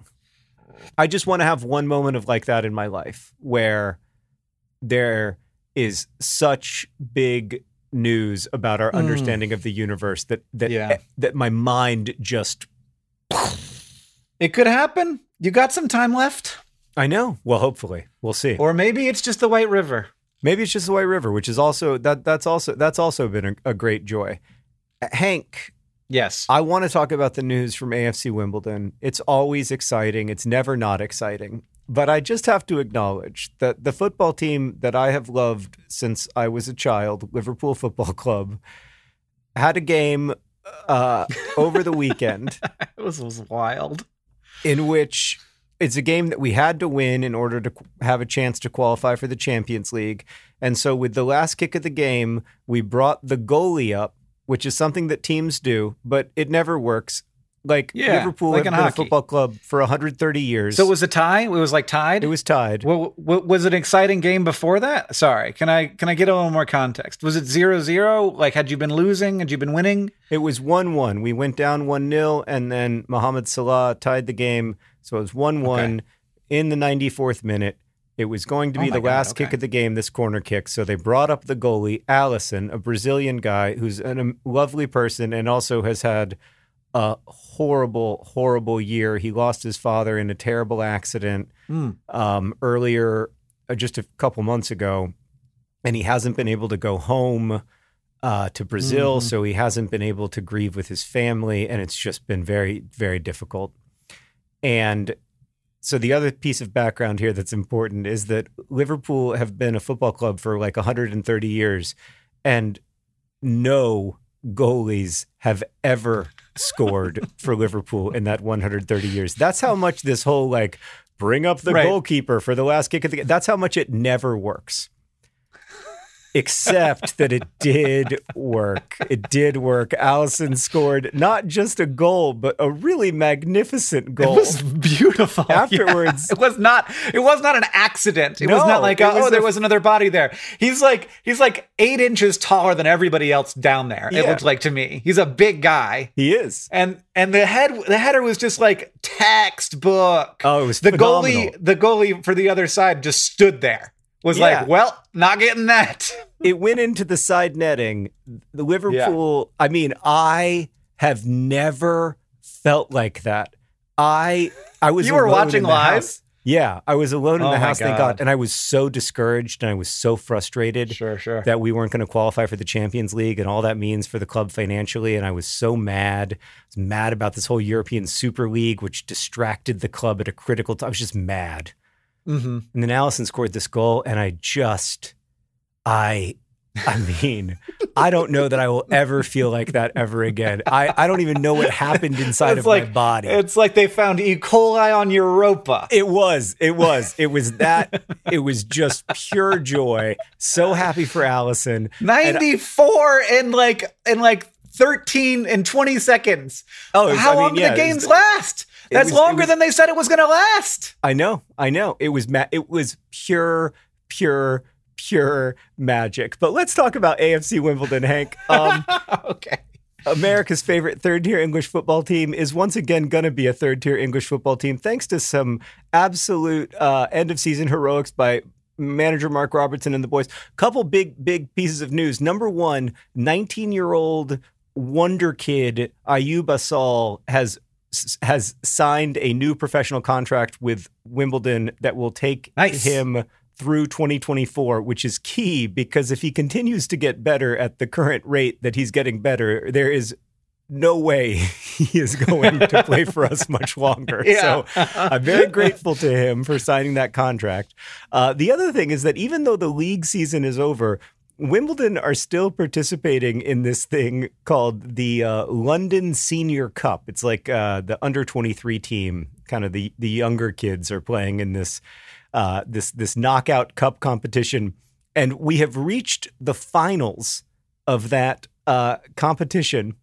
I just want to have one moment of like that in my life where there is such big news about our Mm. understanding of the universe that that Yeah. that my mind just It could happen. You got some time left, I know. Well, hopefully. We'll see. or maybe it's just the White River. Maybe it's just the White River, which is also that that's also that's also been a, a great joy. Hank, Yes. I want to talk about the news from AFC Wimbledon. It's always exciting. It's never not exciting. But I just have to acknowledge that the football team that I have loved since I was a child, Liverpool Football Club, had a game uh, over the weekend it was, was wild. in which it's a game that we had to win in order to have a chance to qualify for the Champions League. And so, with the last kick of the game, we brought the goalie up, which is something that teams do, but it never works. Like Yeah, Liverpool like in been a football club for 130 years. So it was a tie. It was like tied. it was tied. Well, w- was it an exciting game before that? Sorry, can I can I get a little more context? Was it zero zero? Like, had you been losing? Had you been winning? It was 1 1. We went down 1 0, and then Mohamed Salah tied the game. So it was 1 1 in the 94th minute. It was going to Oh be my the God, last okay. kick of the game, this corner kick. So they brought up the goalie, Alisson, a Brazilian guy who's an, a lovely person and also has had a horrible, horrible year. He lost his father in a terrible accident Mm. um, earlier, uh, just a couple months ago, and he hasn't been able to go home uh, to Brazil, Mhm. so he hasn't been able to grieve with his family, and it's just been very, very difficult. And so the other piece of background here that's important is that Liverpool have been a football club for like 130 years, and no goalies have ever scored for Liverpool in that 130 years. That's how much this whole like bring up the Right. goalkeeper for the last kick of the game. That's how much it never works. Except that it did work. It did work. Alisson scored not just a goal, but a really magnificent goal. It was beautiful. Afterwards- Yeah. it was not. It was not an accident. It was not like uh, oh, was there a- was another body there. He's like he's like eight inches taller than everybody else down there. It looked like to me. He's a big guy. he is. And and the head the header was just like textbook. Oh, it was the phenomenal. goalie the goalie for the other side just stood there. Was Yeah. like, well, not getting that. it went into the side netting. The Liverpool, I mean, I have never felt like that. I I was You were watching in live? house. Yeah, I was alone in Oh the house, thank God. God. And I was so discouraged and I was so frustrated Sure, sure. that we weren't going to qualify for the Champions League and all that means for the club financially. And I was so mad. I was mad about this whole European Super League, which distracted the club at a critical time. I was just mad. Hmm And then Alisson scored this goal, and I just, I, I mean, I don't know that I will ever feel like that ever again. I, I don't even know what happened inside It's of like my body. It's like they found E. coli on Europa. It was, it was, it was that, it was just pure joy. So happy for Alisson. 94 in like in like 13 and 20 seconds. Oh, how I mean, long yeah, did the games last? That's was- longer was- than they said it was going to last. I know, I know. It was, ma- it was pure, pure, pure magic. But let's talk about AFC Wimbledon, Hank. Um, okay. America's favorite third tier English football team is once again going to be a third tier English football team thanks to some absolute uh, end of season heroics by manager Mark Robinson and the boys. Couple big, big pieces of news. Number one 19 year old wonder kid Ayoub Assal has has signed a new professional contract with Wimbledon that will take Nice. him through 2024, which is key because if he continues to get better at the current rate that he's getting better, there is no way he is going to play for us much longer. Yeah. So I'm very grateful to him for signing that contract. Uh, the other thing is that even though the league season is over, Wimbledon are still participating in this thing called the uh, London Senior Cup. It's like uh, the under 23 team, kind of the, the younger kids are playing in this uh, this this knockout cup competition, and we have reached the finals of that uh, competition.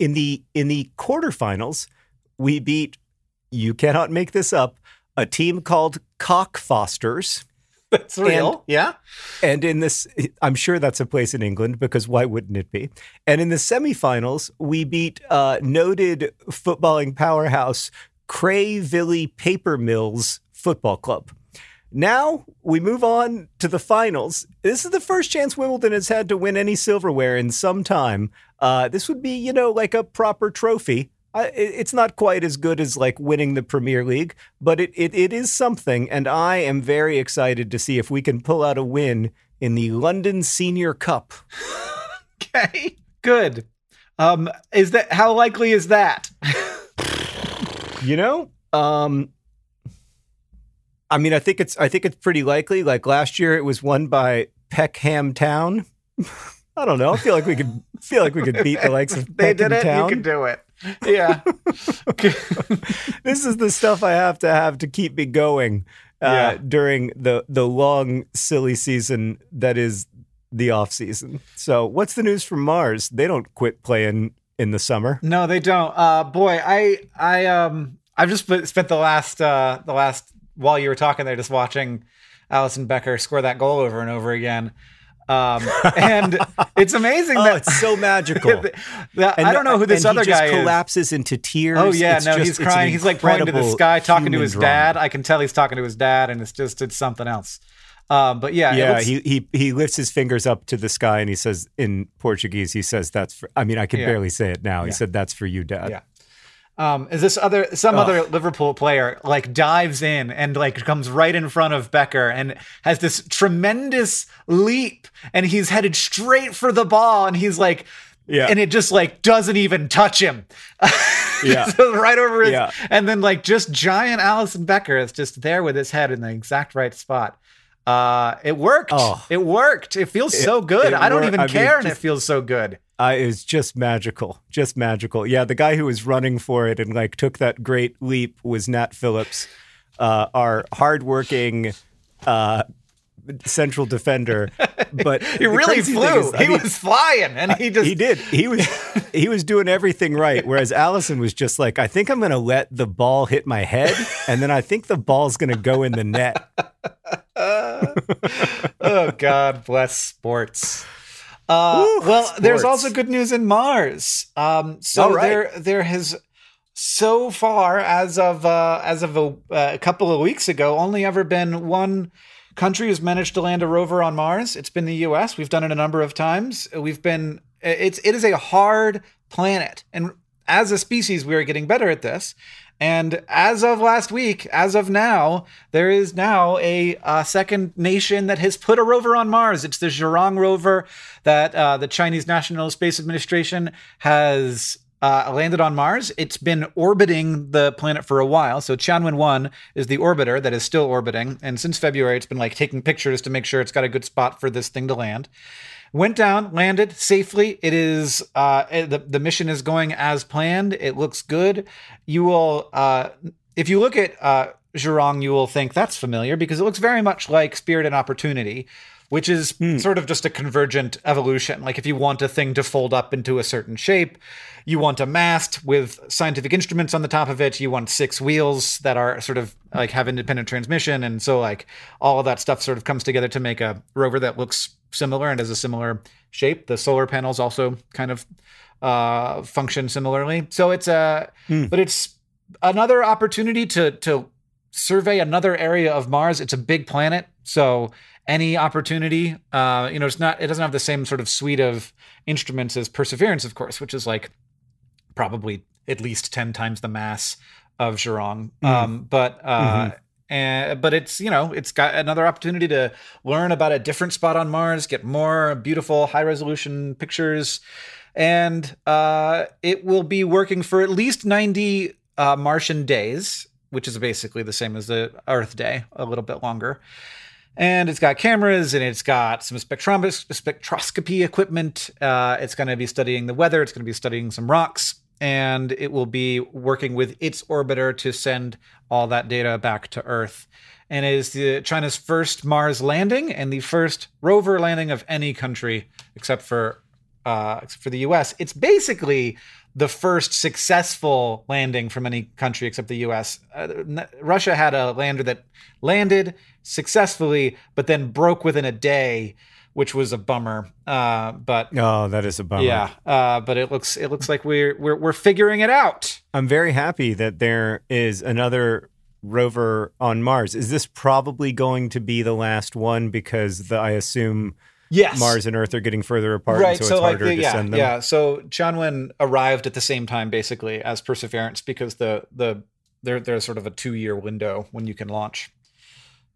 In the in the quarterfinals, we beat. You cannot make this up. A team called Cockfosters. That's real. yeah. And in this, I'm sure that's a place in England because why wouldn't it be? And in the semifinals, we beat uh, noted footballing powerhouse Cray Valley Paper Mills Football Club. Now we move on to the finals. This is the first chance Wimbledon has had to win any silverware in some time. Uh, this would be, you know, like a proper trophy. I, it's not quite as good as like winning the Premier League, but it, it, it is something. And I am very excited to see if we can pull out a win in the London Senior Cup. Okay. Good. Um, is that how likely is that? You know, um, I mean, I think it's I think it's pretty likely. Like last year, it was won by Peckham Town. I don't know. I feel like we could feel like we could beat the likes of they Peckham did it. Town. You can do it. Yeah. this is the stuff I have to have to keep me going uh, Yeah. during the the long silly season that is the off season. So, what's the news from Mars? They don't quit playing in the summer. No, they don't. Uh, boy, I I um I've just spent the last uh the last while you were talking there just watching Alisson Becker score that goal over and over again. Um, and it's amazing Oh, that it's so magical. that- I don't know who this and other he just guy is. collapses into tears. Oh yeah, It's no, just- he's crying. He's like pointing to the sky, talking to his drama. dad. I can tell he's talking to his dad, and it's just it's something else. Um, but yeah, Yeah, looks- he, he he lifts his fingers up to the sky and he says in Portuguese, he says that's for I mean, I can Yeah. barely say it now. He Yeah. said that's for you, Dad. Yeah. Um, is this other some other Liverpool player like dives in and like comes right in front of Becker and has this tremendous leap and he's headed straight for the ball and he's like Yeah. and it just like doesn't even touch him. Yeah. So right over his Yeah. and then like just giant Alisson Becker is just there with his head in the exact right spot. Uh, it worked. Oh. It worked. It feels so good. I don't even I mean, care, and it feels so good. Uh, it was just magical, just magical. Yeah, the guy who was running for it and like took that great leap was Nat Phillips, uh, our hardworking uh, central defender. But He really flew. is, he mean, was flying, and he just he did. He was he was doing everything right. Whereas Alisson was just like, I think I'm going to let the ball hit my head, and then I think the ball's going to go in the net. oh God bless sports. Uh, Woo, well, there's also good news in Mars. Um, so right. there there has so far as of uh, as of a, uh, a couple of weeks ago only ever been one country who's managed to land a rover on Mars. It's been the U.S. We've done it a number of times. We've been it's it is a hard planet, and as a species, we are getting better at this. And as of last week, as of now, there is now a second nation that has put a rover on Mars. It's the Zhurong rover that uh, the Chinese National Space Administration has uh, landed on Mars. It's been orbiting the planet for a while. So Tianwen 1 is the orbiter that is still orbiting. And since February, it's been like taking pictures to make sure it's got a good spot for this thing to land went down, landed safely. It is uh, the the mission is going as planned. It looks good. You will, uh, if you look at uh, Zhurong, you will think that's familiar because it looks very much like Spirit and Opportunity, which is sort of just a convergent evolution. Like if you want a thing to fold up into a certain shape, you want a mast with scientific instruments on the top of it. You want six wheels that are sort of like have independent transmission, and so like all of that stuff sort of comes together to make a rover that looks similar and has a similar shape. The solar panels also kind of uh, function similarly. So it's a, but it's another opportunity to to survey another area of Mars. It's a big planet, so any opportunity, uh, you know, it's not. It doesn't have the same sort of suite of instruments as Perseverance, of course, which is like probably at least ten times the mass of Zhurong. Mm. Um, but uh, mm-hmm. And, but it's you know it's got another opportunity to learn about a different spot on Mars, get more beautiful high resolution pictures, and uh, it will be working for at least ninety uh, Martian days, which is basically the same as the Earth day, a little bit longer. And it's got cameras and it's got some spectroscopy equipment. Uh, it's going to be studying the weather. It's going to be studying some rocks and it will be working with its orbiter to send all that data back to Earth. And it is the, China's first Mars landing and the first rover landing of any country except for uh, except for the U.S. It's basically the first successful landing from any country except the U.S. Uh, Russia had a lander that landed successfully, but then broke within a day which was a bummer. Uh, but oh, that is a bummer. Yeah, uh, but it looks it looks like we're we're we're figuring it out. I'm very happy that there is another rover on Mars. Is this probably going to be the last one? Because the, I assume. Yes. Mars and Earth are getting further apart, right. so, so it's like harder the, to yeah, send them. Yeah, so Tianwen arrived at the same time, basically, as Perseverance, because the the there there's sort of a two year window when you can launch.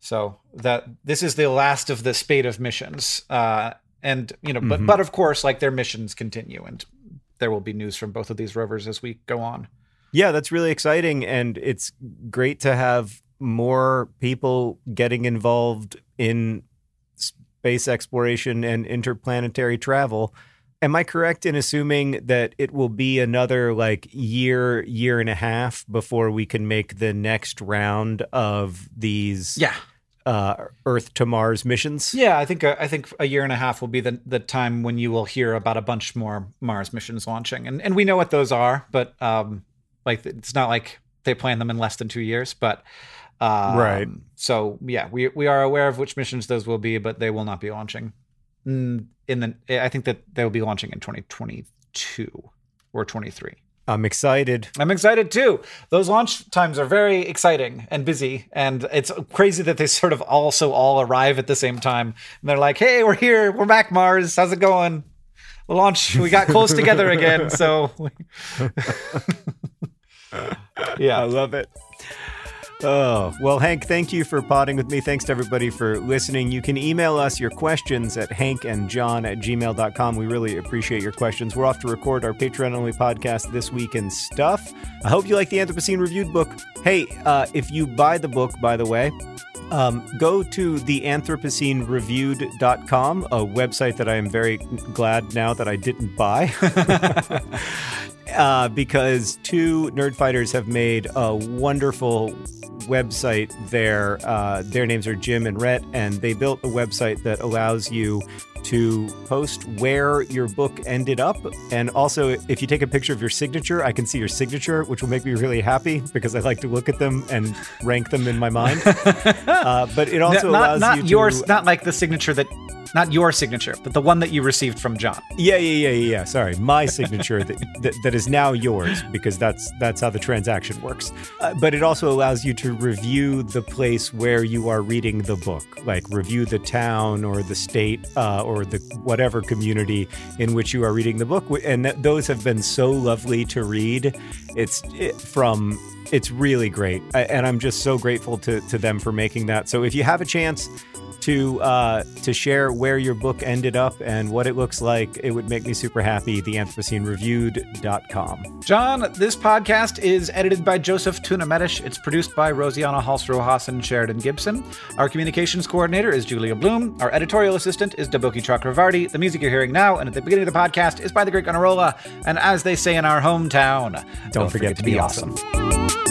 So that this is the last of the spate of missions, uh, and you know, mm-hmm. but but of course, like their missions continue, and there will be news from both of these rovers as we go on. Yeah, that's really exciting, and it's great to have more people getting involved in space exploration and interplanetary travel. Am I correct in assuming that it will be another like year, year and a half before we can make the next round of these? Yeah uh, Earth to Mars missions. Yeah, I think uh, I think a year and a half will be the the time when you will hear about a bunch more Mars missions launching, and and we know what those are, but um, like it's not like they plan them in less than two years, but. Um, right. So yeah, we we are aware of which missions those will be, but they will not be launching. In the, I think that they will be launching in 2022 or 23. I'm excited. I'm excited too. Those launch times are very exciting and busy, and it's crazy that they sort of also all arrive at the same time. And they're like, "Hey, we're here. We're back, Mars. How's it going?" Launch. We got close together again. So, yeah, I love it. Oh, well, Hank, thank you for potting with me. Thanks to everybody for listening. You can email us your questions at hankandjohn at gmail.com. We really appreciate your questions. We're off to record our Patreon only podcast this week and stuff. I hope you like the Anthropocene Reviewed book. Hey, uh, if you buy the book, by the way, um, go to the anthropocenereviewed.com, a website that I am very glad now that I didn't buy. uh, because two nerd fighters have made a wonderful website there. Uh, their names are Jim and Rhett, and they built a website that allows you to post where your book ended up. And also, if you take a picture of your signature, I can see your signature, which will make me really happy because I like to look at them and rank them in my mind. uh, but it also not, allows not you yours, to, not like the signature that not your signature, but the one that you received from John. Yeah, yeah, yeah, yeah. Sorry, my signature that, that, that is now yours because that's that's how the transaction works. Uh, but it also allows you to review the place where you are reading the book, like review the town or the state uh, or the whatever community in which you are reading the book. And th- those have been so lovely to read. It's it, from it's really great, and I'm just so grateful to to them for making that. So if you have a chance to uh, to share where your book ended up and what it looks like, it would make me super happy. TheAnthropoceneReviewed.com. John, this podcast is edited by Joseph Tuna-Medina. It's produced by Rosianna Halse Rojas and Sheridan Gibson. Our communications coordinator is Julia Bloom. Our editorial assistant is Deboki Chakravarti. The music you're hearing now and at the beginning of the podcast is by the Great Gunnarolla. And as they say in our hometown, don't, don't forget, forget, to be, be awesome. awesome.